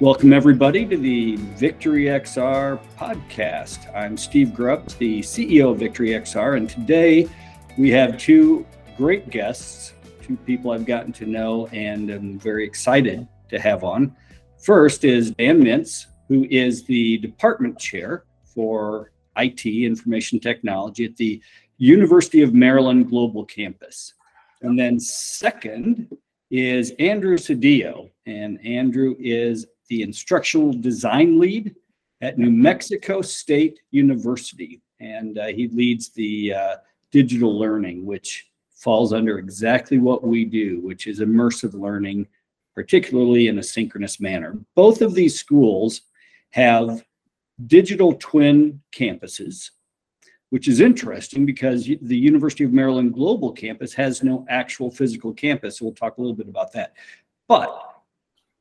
Welcome, everybody, to the Victory XR podcast. I'm Steve Grubbs, the CEO of Victory XR, and today we have two great guests, two people I've gotten to know and am very excited to have on. First is Dan Mintz, who is the department chair for IT, Information Technology, at the University of Maryland Global Campus. And then second is Andrew Sedillo, and Andrew is the instructional design lead at New Mexico State University. And uh, he leads the uh, digital learning, which falls under exactly what we do, which is immersive learning, particularly in a synchronous manner. Both of these schools have digital twin campuses, which is interesting because the University of Maryland Global Campus has no actual physical campus. So we'll talk a little bit about that. But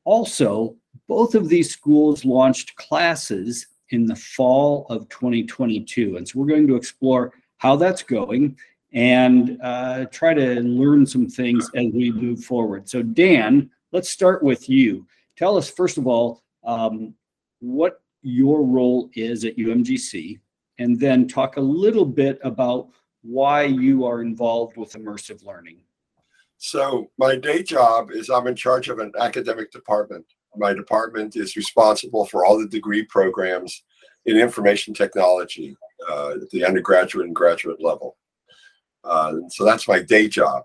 also, both of these schools launched classes in the fall of 2022. And so we're going to explore how that's going and uh, try to learn some things as we move forward. So, Dan, let's start with you. Tell us, first of all, um, what your role is at UMGC, and then talk a little bit about why you are involved with immersive learning. So, my day job is I'm in charge of an academic department my department is responsible for all the degree programs in information technology uh, at the undergraduate and graduate level. Uh, so that's my day job.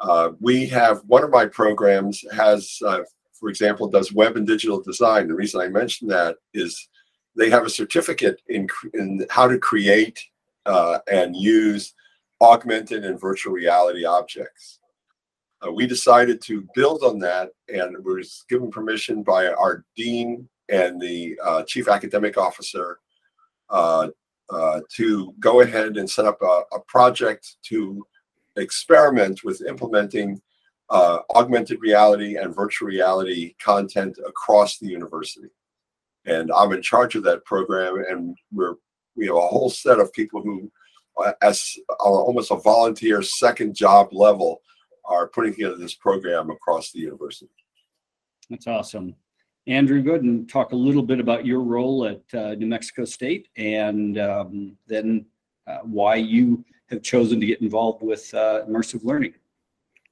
Uh, we have one of my programs has, uh, for example, does web and digital design. The reason I mention that is they have a certificate in, in how to create uh, and use augmented and virtual reality objects uh, we decided to build on that and was given permission by our dean and the uh, chief academic officer uh, uh to go ahead and set up a, a project to experiment with implementing uh, augmented reality and virtual reality content across the university. And I'm in charge of that program, and we're we have a whole set of people who, uh, as almost a volunteer second job level, are putting together this program across the university. That's awesome. Andrew, go ahead and talk a little bit about your role at uh, New Mexico State and um, then uh, why you have chosen to get involved with uh, immersive learning.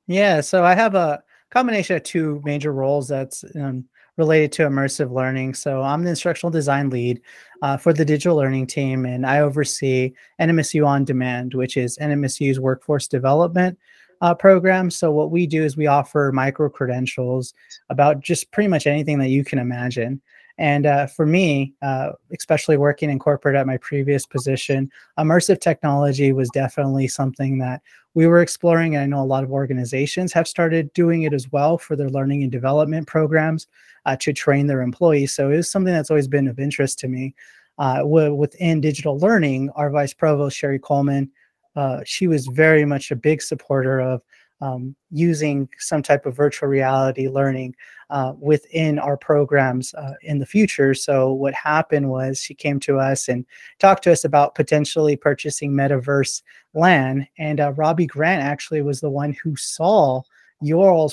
Yeah, so I have a combination of two major roles that's um, related to immersive learning. So I'm the instructional design lead uh, for the digital learning team, and I oversee NMSU On Demand, which is NMSU's workforce development uh, program. So what we do is we offer micro credentials about just pretty much anything that you can imagine. And uh, for me, uh, especially working in corporate at my previous position, immersive technology was definitely something that we were exploring. And I know a lot of organizations have started doing it as well for their learning and development programs uh, to train their employees. So it is something that's always been of interest to me. Uh, within digital learning, our vice provost, Sherry Coleman, uh, she was very much a big supporter of um, using some type of virtual reality learning uh, within our programs uh, in the future. So what happened was she came to us and talked to us about potentially purchasing Metaverse LAN, and uh, Robbie Grant actually was the one who saw your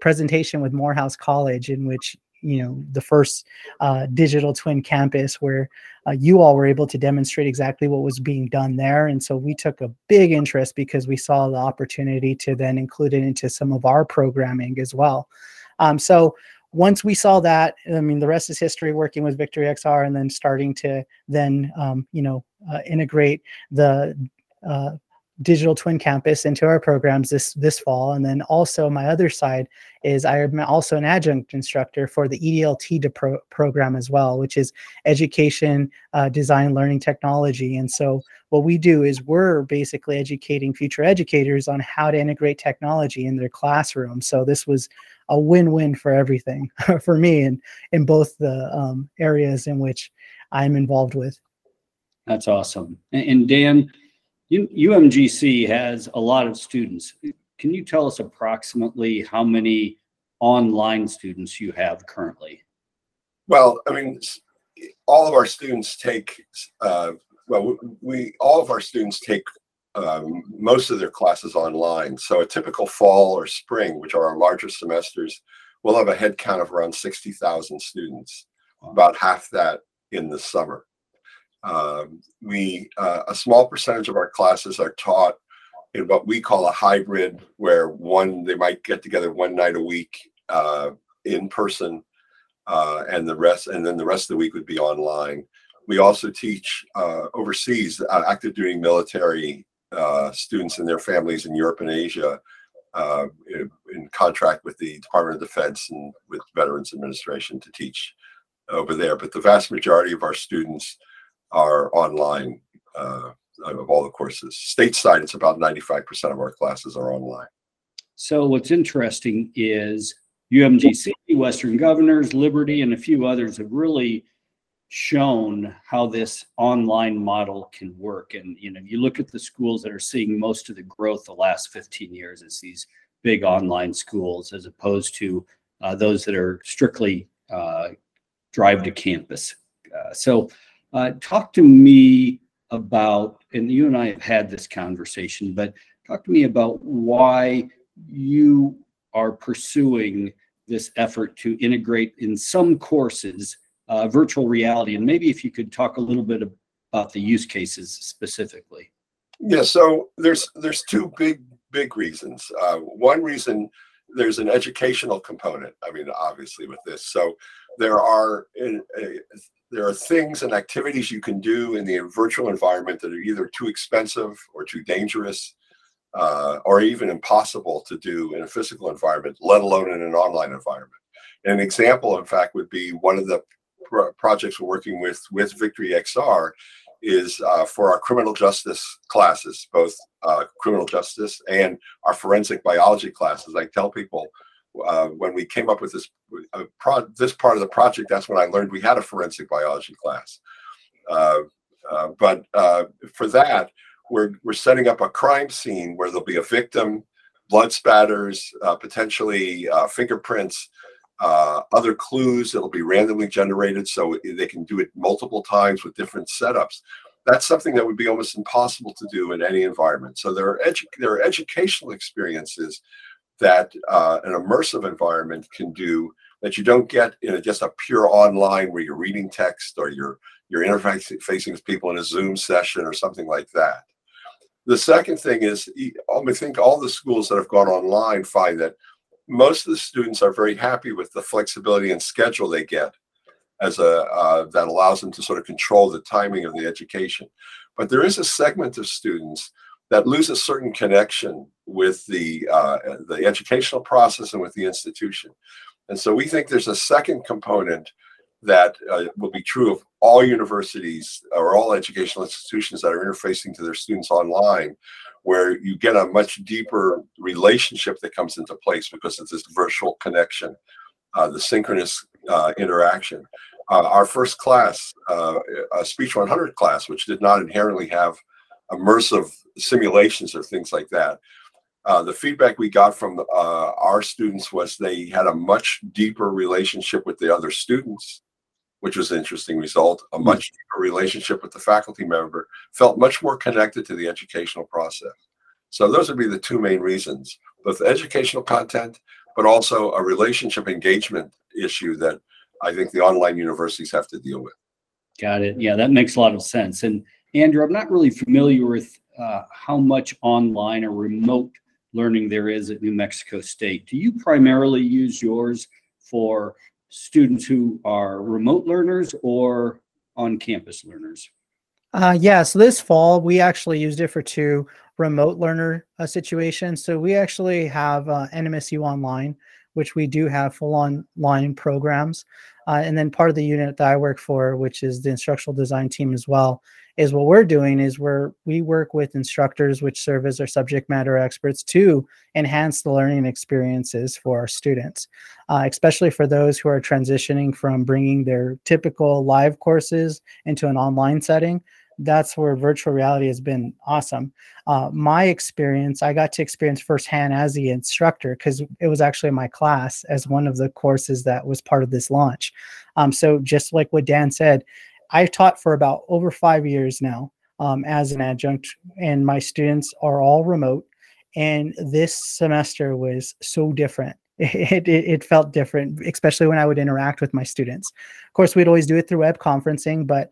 presentation with Morehouse College, in which you know the first uh, digital twin campus where uh, you all were able to demonstrate exactly what was being done there. And so we took a big interest because we saw the opportunity to then include it into some of our programming as well. Um, so once we saw that i mean the rest is history working with victory xr and then starting to then um, you know uh, integrate the uh, digital twin campus into our programs this this fall. And then also my other side is i am also an adjunct instructor for the edlt pro- program as well which is education uh, design learning technology. And so what we do is we're basically educating future educators on how to integrate technology in their classroom. So this was a win-win for everything for me and in both the um, areas in which i'm involved with. That's awesome. And dan UMGC has a lot of students. Can you tell us approximately how many online students you have currently? Well, I mean, all of our students take, uh, well, we, all of our students take um, most of their classes online. So a typical fall or spring, which are our larger semesters, we'll have a head count of around 60,000 students, about half that in the summer. Um, we uh, a small percentage of our classes are taught in what we call a hybrid, where one they might get together one night a week uh, in person, uh, and the rest, and then the rest of the week would be online. We also teach uh, overseas uh, active duty military uh, students and their families in Europe and Asia in, in, contract with the Department of Defense and with Veterans Administration to teach over there. But the vast majority of our students are online uh, of all the courses. Stateside, it's about 95% of our classes are online. So what's interesting is UMGC, Western Governors, Liberty, and a few others have really shown how this online model can work. And you know, you look at the schools that are seeing most of the growth the last 15 years, it's these big online schools as opposed to uh, those that are strictly uh, drive to campus. Uh, so uh, talk to me about, and you and I have had this conversation, but talk to me about why you are pursuing this effort to integrate in some courses uh, virtual reality, and maybe if you could talk a little bit about the use cases specifically. Yeah, so there's there's two big big reasons. Uh, one reason there's an educational component. I mean, obviously with this, so there are in, uh, there are things and activities you can do in the virtual environment that are either too expensive or too dangerous uh, or even impossible to do in a physical environment, let alone in an online environment. An example, in fact, would be one of the pro projects we're working with with Victory XR is uh, for our criminal justice classes, both uh, criminal justice and our forensic biology classes. I tell people uh, when we came up with this uh, this part of the project, that's when I learned we had a forensic biology class. Uh, uh, but for that, we're we're setting up a crime scene where there'll be a victim, blood spatters, potentially fingerprints. Uh, other clues that'll be randomly generated so they can do it multiple times with different setups. That's something that would be almost impossible to do in any environment. So there are, edu- there are educational experiences that uh, an immersive environment can do that you don't get in a, just a pure online where you're reading text or you're you're interfacing with people in a Zoom session or something like that. The second thing is, I think all the schools that have gone online find that most of the students are very happy with the flexibility and schedule they get as a uh, that allows them to sort of control the timing of the education. But there is a segment of students that lose a certain connection with the uh, the educational process and with the institution. And so we think there's a second component that uh, will be true of all universities or all educational institutions that are interfacing to their students online, where you get a much deeper relationship that comes into place because of this virtual connection, uh, the synchronous uh, interaction. Uh, our first class, uh, a Speech 100 class, which did not inherently have immersive simulations or things like that. Uh, the feedback we got from uh, our students was they had a much deeper relationship with the other students which was an interesting result, a hmm. much deeper relationship with the faculty member, felt much more connected to the educational process. So those would be the two main reasons, both educational content, but also a relationship engagement issue that I think the online universities have to deal with. Got it. Yeah, that makes a lot of sense. And Andrew, I'm not really familiar with uh, how much online or remote learning there is at New Mexico State. Do you primarily use yours for students who are remote learners or on campus learners? Uh, yeah, so this fall we actually used it for two remote learner uh, situations. So we actually have uh, NMSU Online, which we do have full online programs. Uh, and then part of the unit that I work for, which is the instructional design team as well, is what we're doing is we're we work with instructors which serve as our subject matter experts to enhance the learning experiences for our students uh, especially for those who are transitioning from bringing their typical live courses into an online setting that's where virtual reality has been awesome. Uh, my experience, I got to experience firsthand as the instructor because it was actually my class as one of the courses that was part of this launch. Um, so just like what Dan said, I've taught for about over five years now um, as an adjunct, and my students are all remote. And this semester was so different it, it, it felt different, especially when I would interact with my students. Of course, we'd always do it through web conferencing, but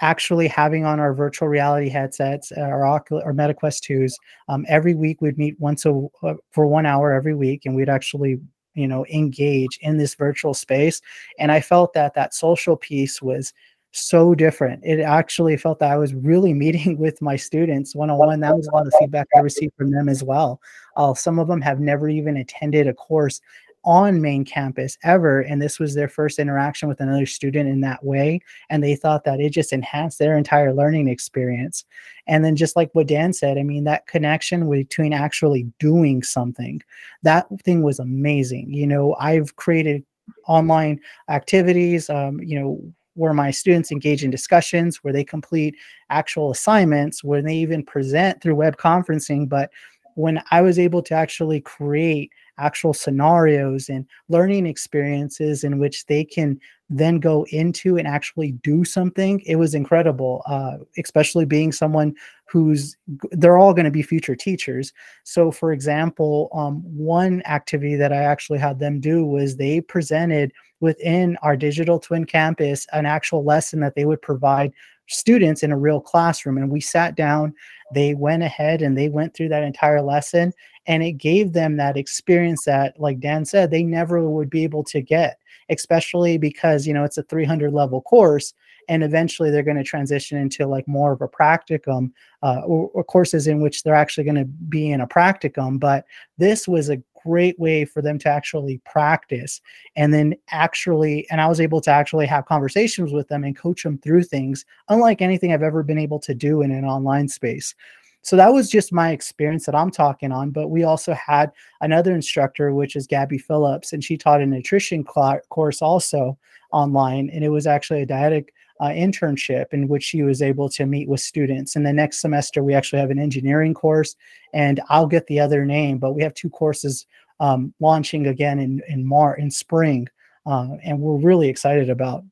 actually having on our virtual reality headsets our or Oculus or MetaQuest 2s um, every week we'd meet once a uh, for one hour every week and we'd actually you know engage in this virtual space and i felt that that social piece was so different. It actually felt that i was really meeting with my students one-on-one that was a lot of feedback i received from them as well. Uh, some of them have never even attended a course on main campus ever and this was their first interaction with another student in that way and they thought that it just enhanced their entire learning experience. And then just like what dan said i mean that connection between actually doing something that thing was amazing. You know i've created online activities um, you know where my students engage in discussions where they complete actual assignments where they even present through web conferencing. But when i was able to actually create actual scenarios and learning experiences in which they can then go into and actually do something it was incredible uh, especially being someone who's they're all going to be future teachers. So for example um, one activity that i actually had them do was they presented within our digital twin campus an actual lesson that they would provide students in a real classroom. And we sat down they went ahead and they went through that entire lesson and it gave them that experience that like dan said they never would be able to get especially because you know it's a 300 level course and eventually they're going to transition into like more of a practicum uh, or, or courses in which they're actually going to be in a practicum. But this was a great way for them to actually practice and then actually and i was able to actually have conversations with them and coach them through things unlike anything i've ever been able to do in an online space so that was just my experience that I'm talking on. But we also had another instructor, which is Gabby Phillips, and she taught a nutrition cl- course also online. And it was actually a dietetic uh, internship in which she was able to meet with students. And the next semester, we actually have an engineering course, and I'll get the other name, but we have two courses um, launching again in in Mar in spring. Uh, and we're really excited about